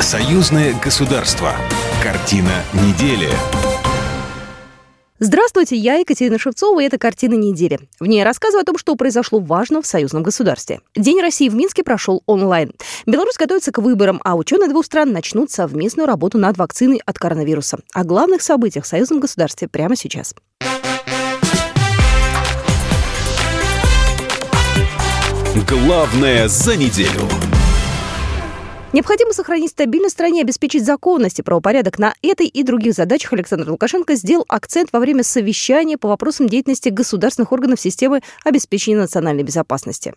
Союзное государство. Картина недели. Здравствуйте, я Екатерина Шевцова, и это «Картина недели». В ней я рассказываю о том, что произошло важно в союзном государстве. День России в Минске прошел онлайн. Беларусь готовится к выборам, а ученые двух стран начнут совместную работу над вакциной от коронавируса. О главных событиях в союзном государстве прямо сейчас. Главное за неделю. Необходимо сохранить стабильность в стране и обеспечить законность и правопорядок. На этой и других задачах Александр Лукашенко сделал акцент во время совещания по вопросам деятельности государственных органов системы обеспечения национальной безопасности.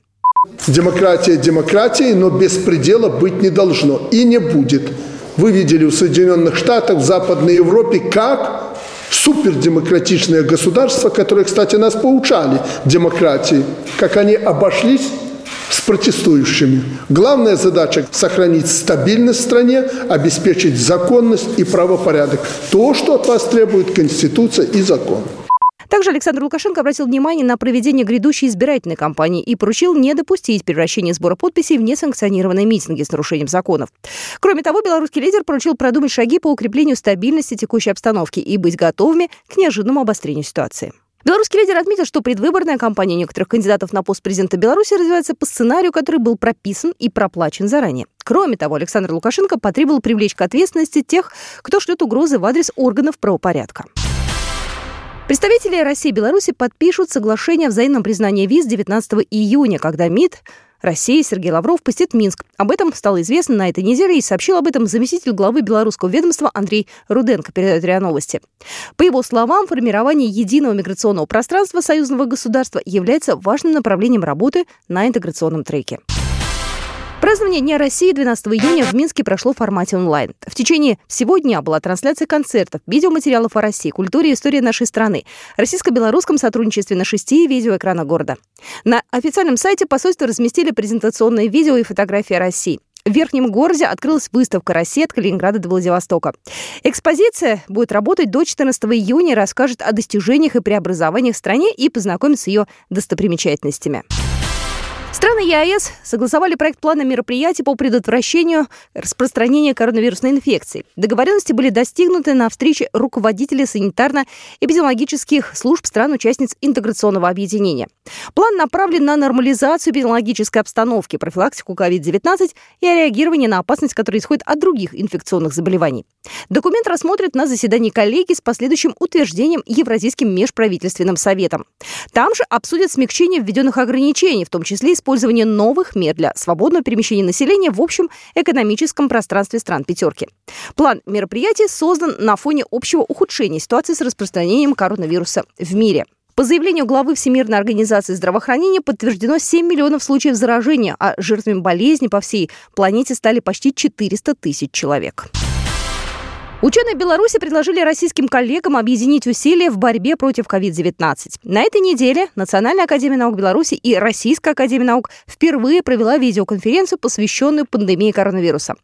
Демократия демократии, но беспредела быть не должно и не будет. Вы видели в Соединенных Штатах, в Западной Европе, как супердемократичные государства, которые, кстати, нас поучали демократии, как они обошлись с протестующими. Главная задача – сохранить стабильность в стране, обеспечить законность и правопорядок. То, что от вас требует Конституция и закон. Также Александр Лукашенко обратил внимание на проведение грядущей избирательной кампании и поручил не допустить превращения сбора подписей в несанкционированные митинги с нарушением законов. Кроме того, белорусский лидер поручил продумать шаги по укреплению стабильности текущей обстановки и быть готовыми к неожиданному обострению ситуации. Белорусский лидер отметил, что предвыборная кампания некоторых кандидатов на пост президента Беларуси развивается по сценарию, который был прописан и проплачен заранее. Кроме того, Александр Лукашенко потребовал привлечь к ответственности тех, кто шлет угрозы в адрес органов правопорядка. Представители России и Беларуси подпишут соглашение о взаимном признании виз 19 июня, когда МИД России Сергей Лавров посетит Минск. Об этом стало известно на этой неделе и сообщил об этом заместитель главы белорусского ведомства Андрей Руденко, передает РИА Новости. По его словам, формирование единого миграционного пространства союзного государства является важным направлением работы на интеграционном треке. Празднование Дня России 12 июня в Минске прошло в формате онлайн. В течение всего дня была трансляция концертов, видеоматериалов о России, культуре и истории нашей страны, российско-белорусском сотрудничестве на шести видеоэкранах города. На официальном сайте посольства разместили презентационные видео и фотографии России. В Верхнем городе открылась выставка «Россия от Калининграда до Владивостока». Экспозиция будет работать до 14 июня расскажет о достижениях и преобразованиях в стране и познакомит с ее достопримечательностями. Страны ЕАЭС согласовали проект плана мероприятий по предотвращению распространения коронавирусной инфекции. Договоренности были достигнуты на встрече руководителей санитарно-эпидемиологических служб стран-участниц интеграционного объединения. План направлен на нормализацию эпидемиологической обстановки, профилактику COVID-19 и реагирование на опасность, которая исходит от других инфекционных заболеваний. Документ рассмотрят на заседании коллегии с последующим утверждением Евразийским межправительственным советом. Там же обсудят смягчение введенных ограничений, в том числе использование новых мер для свободного перемещения населения в общем экономическом пространстве стран пятерки. План мероприятий создан на фоне общего ухудшения ситуации с распространением коронавируса в мире. По заявлению главы Всемирной организации здравоохранения подтверждено 7 миллионов случаев заражения, а жертвами болезни по всей планете стали почти 400 тысяч человек. Ученые Беларуси предложили российским коллегам объединить усилия в борьбе против COVID-19. На этой неделе Национальная академия наук Беларуси и Российская академия наук впервые провела видеоконференцию, посвященную пандемии коронавируса.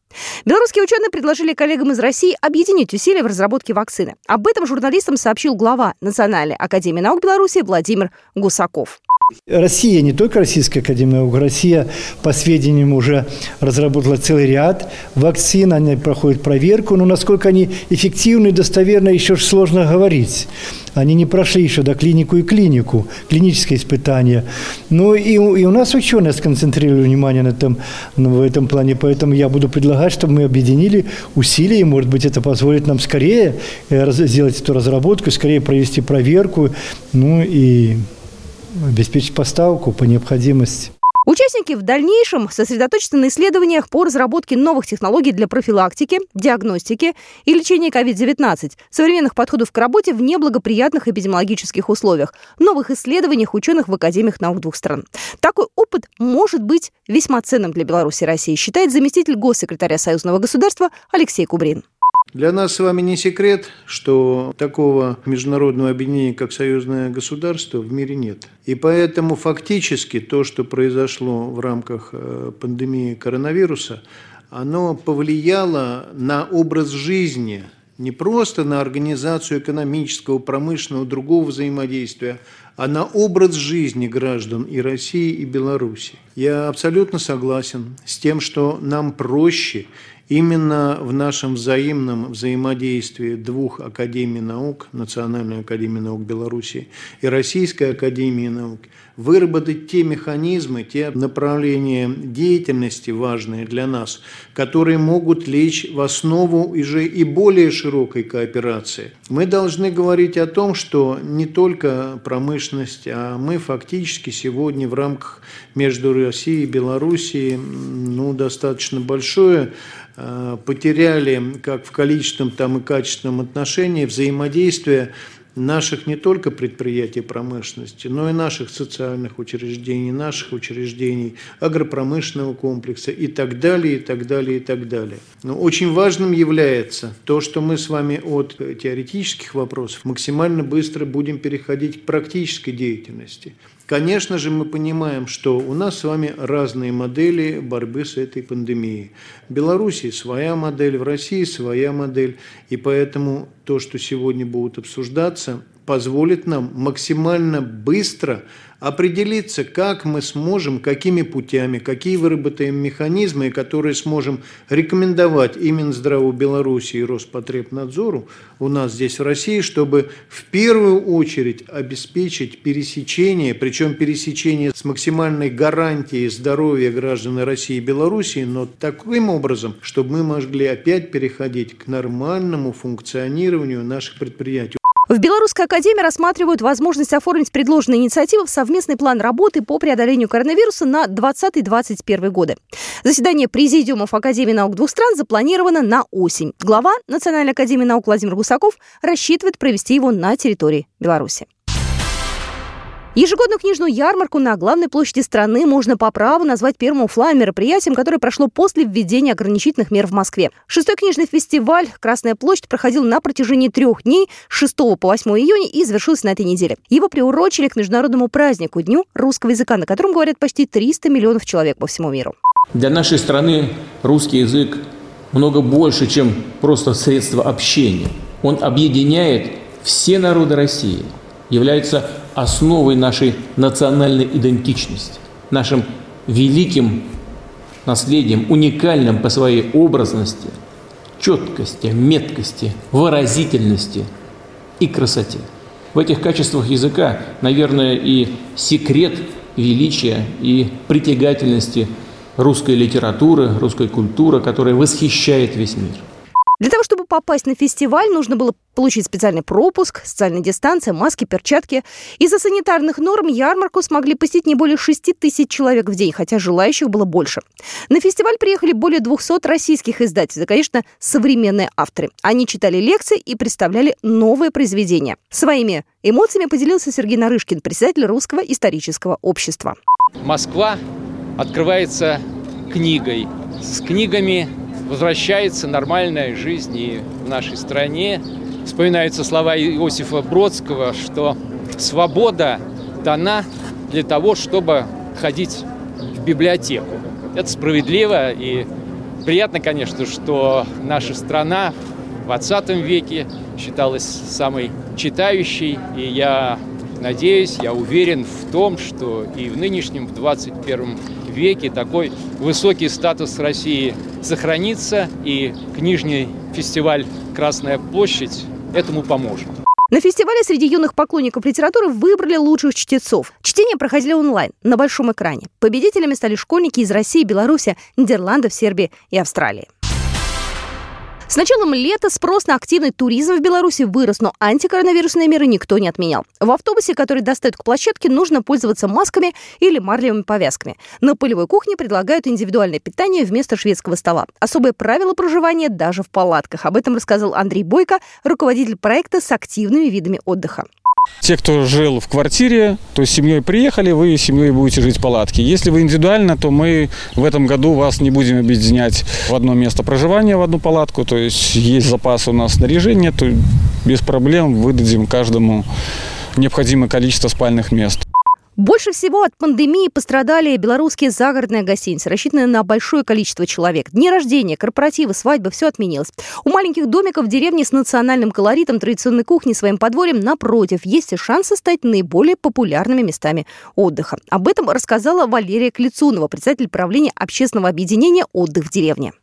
Белорусские ученые предложили коллегам из России объединить усилия в разработке вакцины. Об этом журналистам сообщил глава Национальной академии наук Беларуси Владимир Гусаков. Россия, не только Российская Академия наук, Россия, по сведениям, уже разработала целый ряд вакцин, они проходят проверку, но насколько они эффективны и достоверны, еще сложно говорить. Они не прошли еще до клинику и клинику, клиническое испытание. Ну и, и у нас ученые сконцентрировали внимание на этом, ну, в этом плане, поэтому я буду предлагать, чтобы мы объединили усилия, и, может быть, это позволит нам скорее э, сделать эту разработку, скорее провести проверку, ну и обеспечить поставку по необходимости. Участники в дальнейшем сосредоточатся на исследованиях по разработке новых технологий для профилактики, диагностики и лечения COVID-19, современных подходов к работе в неблагоприятных эпидемиологических условиях, новых исследованиях ученых в Академиях наук двух стран. Такой опыт может быть весьма ценным для Беларуси и России, считает заместитель госсекретаря Союзного государства Алексей Кубрин. Для нас с вами не секрет, что такого международного объединения, как союзное государство, в мире нет. И поэтому фактически то, что произошло в рамках э, пандемии коронавируса, оно повлияло на образ жизни, не просто на организацию экономического, промышленного, другого взаимодействия, а на образ жизни граждан и России, и Беларуси. Я абсолютно согласен с тем, что нам проще именно в нашем взаимном взаимодействии двух академий наук, Национальной академии наук Беларуси и Российской академии наук, выработать те механизмы, те направления деятельности важные для нас, которые могут лечь в основу уже и более широкой кооперации. Мы должны говорить о том, что не только промышленность, а мы фактически сегодня в рамках между Россией и Белоруссией ну, достаточно большое э, потеряли как в количественном, там и качественном отношении взаимодействие наших не только предприятий промышленности, но и наших социальных учреждений, наших учреждений, агропромышленного комплекса и так далее, и так далее, и так далее. Но очень важным является то, что мы с вами от теоретических вопросов максимально быстро будем переходить к практической деятельности. Конечно же, мы понимаем, что у нас с вами разные модели борьбы с этой пандемией. В Беларуси своя модель, в России своя модель. И поэтому то, что сегодня будет обсуждаться, позволит нам максимально быстро определиться, как мы сможем, какими путями, какие выработаем механизмы, которые сможем рекомендовать именно Здраву Беларуси и Роспотребнадзору у нас здесь в России, чтобы в первую очередь обеспечить пересечение, причем пересечение с максимальной гарантией здоровья граждан России и Белоруссии, но таким образом, чтобы мы могли опять переходить к нормальному функционированию наших предприятий. В Белорусской академии рассматривают возможность оформить предложенные инициативы в совместный план работы по преодолению коронавируса на 2020-2021 годы. Заседание президиумов Академии наук двух стран запланировано на осень. Глава Национальной академии наук Владимир Гусаков рассчитывает провести его на территории Беларуси. Ежегодную книжную ярмарку на главной площади страны можно по праву назвать первым офлайн мероприятием, которое прошло после введения ограничительных мер в Москве. Шестой книжный фестиваль «Красная площадь» проходил на протяжении трех дней с 6 по 8 июня и завершился на этой неделе. Его приурочили к международному празднику Дню русского языка, на котором говорят почти 300 миллионов человек по всему миру. Для нашей страны русский язык много больше, чем просто средство общения. Он объединяет все народы России – является основой нашей национальной идентичности, нашим великим наследием, уникальным по своей образности, четкости, меткости, выразительности и красоте. В этих качествах языка, наверное, и секрет величия и притягательности русской литературы, русской культуры, которая восхищает весь мир. Для того, чтобы попасть на фестиваль, нужно было получить специальный пропуск, социальная дистанция, маски, перчатки. Из-за санитарных норм ярмарку смогли посетить не более 6 тысяч человек в день, хотя желающих было больше. На фестиваль приехали более 200 российских издателей, конечно, современные авторы. Они читали лекции и представляли новые произведения. Своими эмоциями поделился Сергей Нарышкин, председатель Русского исторического общества. Москва открывается книгой. С книгами возвращается нормальная жизнь и в нашей стране. Вспоминаются слова Иосифа Бродского, что свобода дана для того, чтобы ходить в библиотеку. Это справедливо и приятно, конечно, что наша страна в 20 веке считалась самой читающей, и я надеюсь, я уверен в том, что и в нынешнем, в 21 веке такой высокий статус России сохранится, и книжный фестиваль «Красная площадь» этому поможет. На фестивале среди юных поклонников литературы выбрали лучших чтецов. Чтения проходили онлайн, на большом экране. Победителями стали школьники из России, Беларуси, Нидерландов, Сербии и Австралии. С началом лета спрос на активный туризм в Беларуси вырос, но антикоронавирусные меры никто не отменял. В автобусе, который достают к площадке, нужно пользоваться масками или марлевыми повязками. На полевой кухне предлагают индивидуальное питание вместо шведского стола. Особые правила проживания даже в палатках. Об этом рассказал Андрей Бойко, руководитель проекта с активными видами отдыха. Те, кто жил в квартире, то есть семьей приехали, вы семьей будете жить в палатке. Если вы индивидуально, то мы в этом году вас не будем объединять в одно место проживания, в одну палатку. То есть есть запас у нас снаряжения, то без проблем выдадим каждому необходимое количество спальных мест. Больше всего от пандемии пострадали белорусские загородные гостиницы, рассчитанные на большое количество человек. Дни рождения, корпоративы, свадьбы – все отменилось. У маленьких домиков в деревне с национальным колоритом традиционной кухни своим подворьем, напротив, есть и шансы стать наиболее популярными местами отдыха. Об этом рассказала Валерия Клицунова, председатель правления общественного объединения «Отдых в деревне».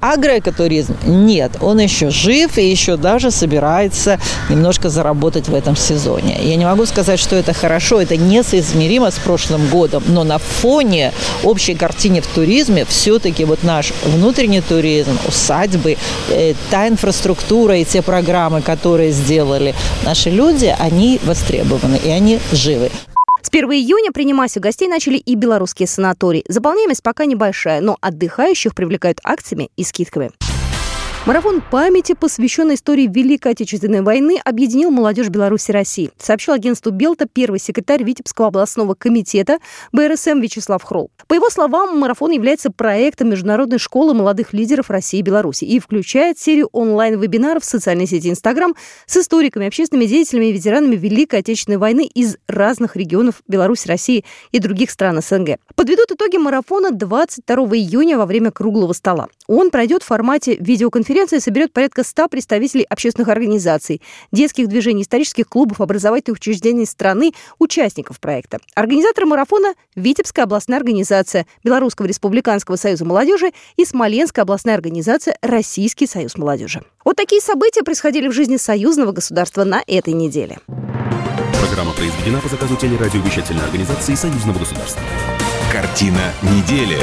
Агроэкотуризм нет, он еще жив и еще даже собирается немножко заработать в этом сезоне. Я не могу сказать, что это хорошо, это несоизмеримо с прошлым годом, но на фоне общей картины в туризме все-таки вот наш внутренний туризм, усадьбы, э, та инфраструктура и те программы, которые сделали наши люди, они востребованы и они живы. С 1 июня принимать у гостей начали и белорусские санатории. Заполняемость пока небольшая, но отдыхающих привлекают акциями и скидками. Марафон памяти, посвященный истории Великой Отечественной войны, объединил молодежь Беларуси и России, сообщил агентству Белта первый секретарь Витебского областного комитета БРСМ Вячеслав Хрол. По его словам, марафон является проектом Международной школы молодых лидеров России и Беларуси и включает серию онлайн-вебинаров в социальной сети Инстаграм с историками, общественными деятелями и ветеранами Великой Отечественной войны из разных регионов Беларуси, России и других стран СНГ. Подведут итоги марафона 22 июня во время круглого стола. Он пройдет в формате видеоконференции Конференция соберет порядка 100 представителей общественных организаций, детских движений, исторических клубов, образовательных учреждений страны, участников проекта. Организаторы марафона – Витебская областная организация Белорусского республиканского союза молодежи и Смоленская областная организация Российский союз молодежи. Вот такие события происходили в жизни союзного государства на этой неделе. Программа произведена по заказу телерадиовещательной организации союзного государства. Картина недели.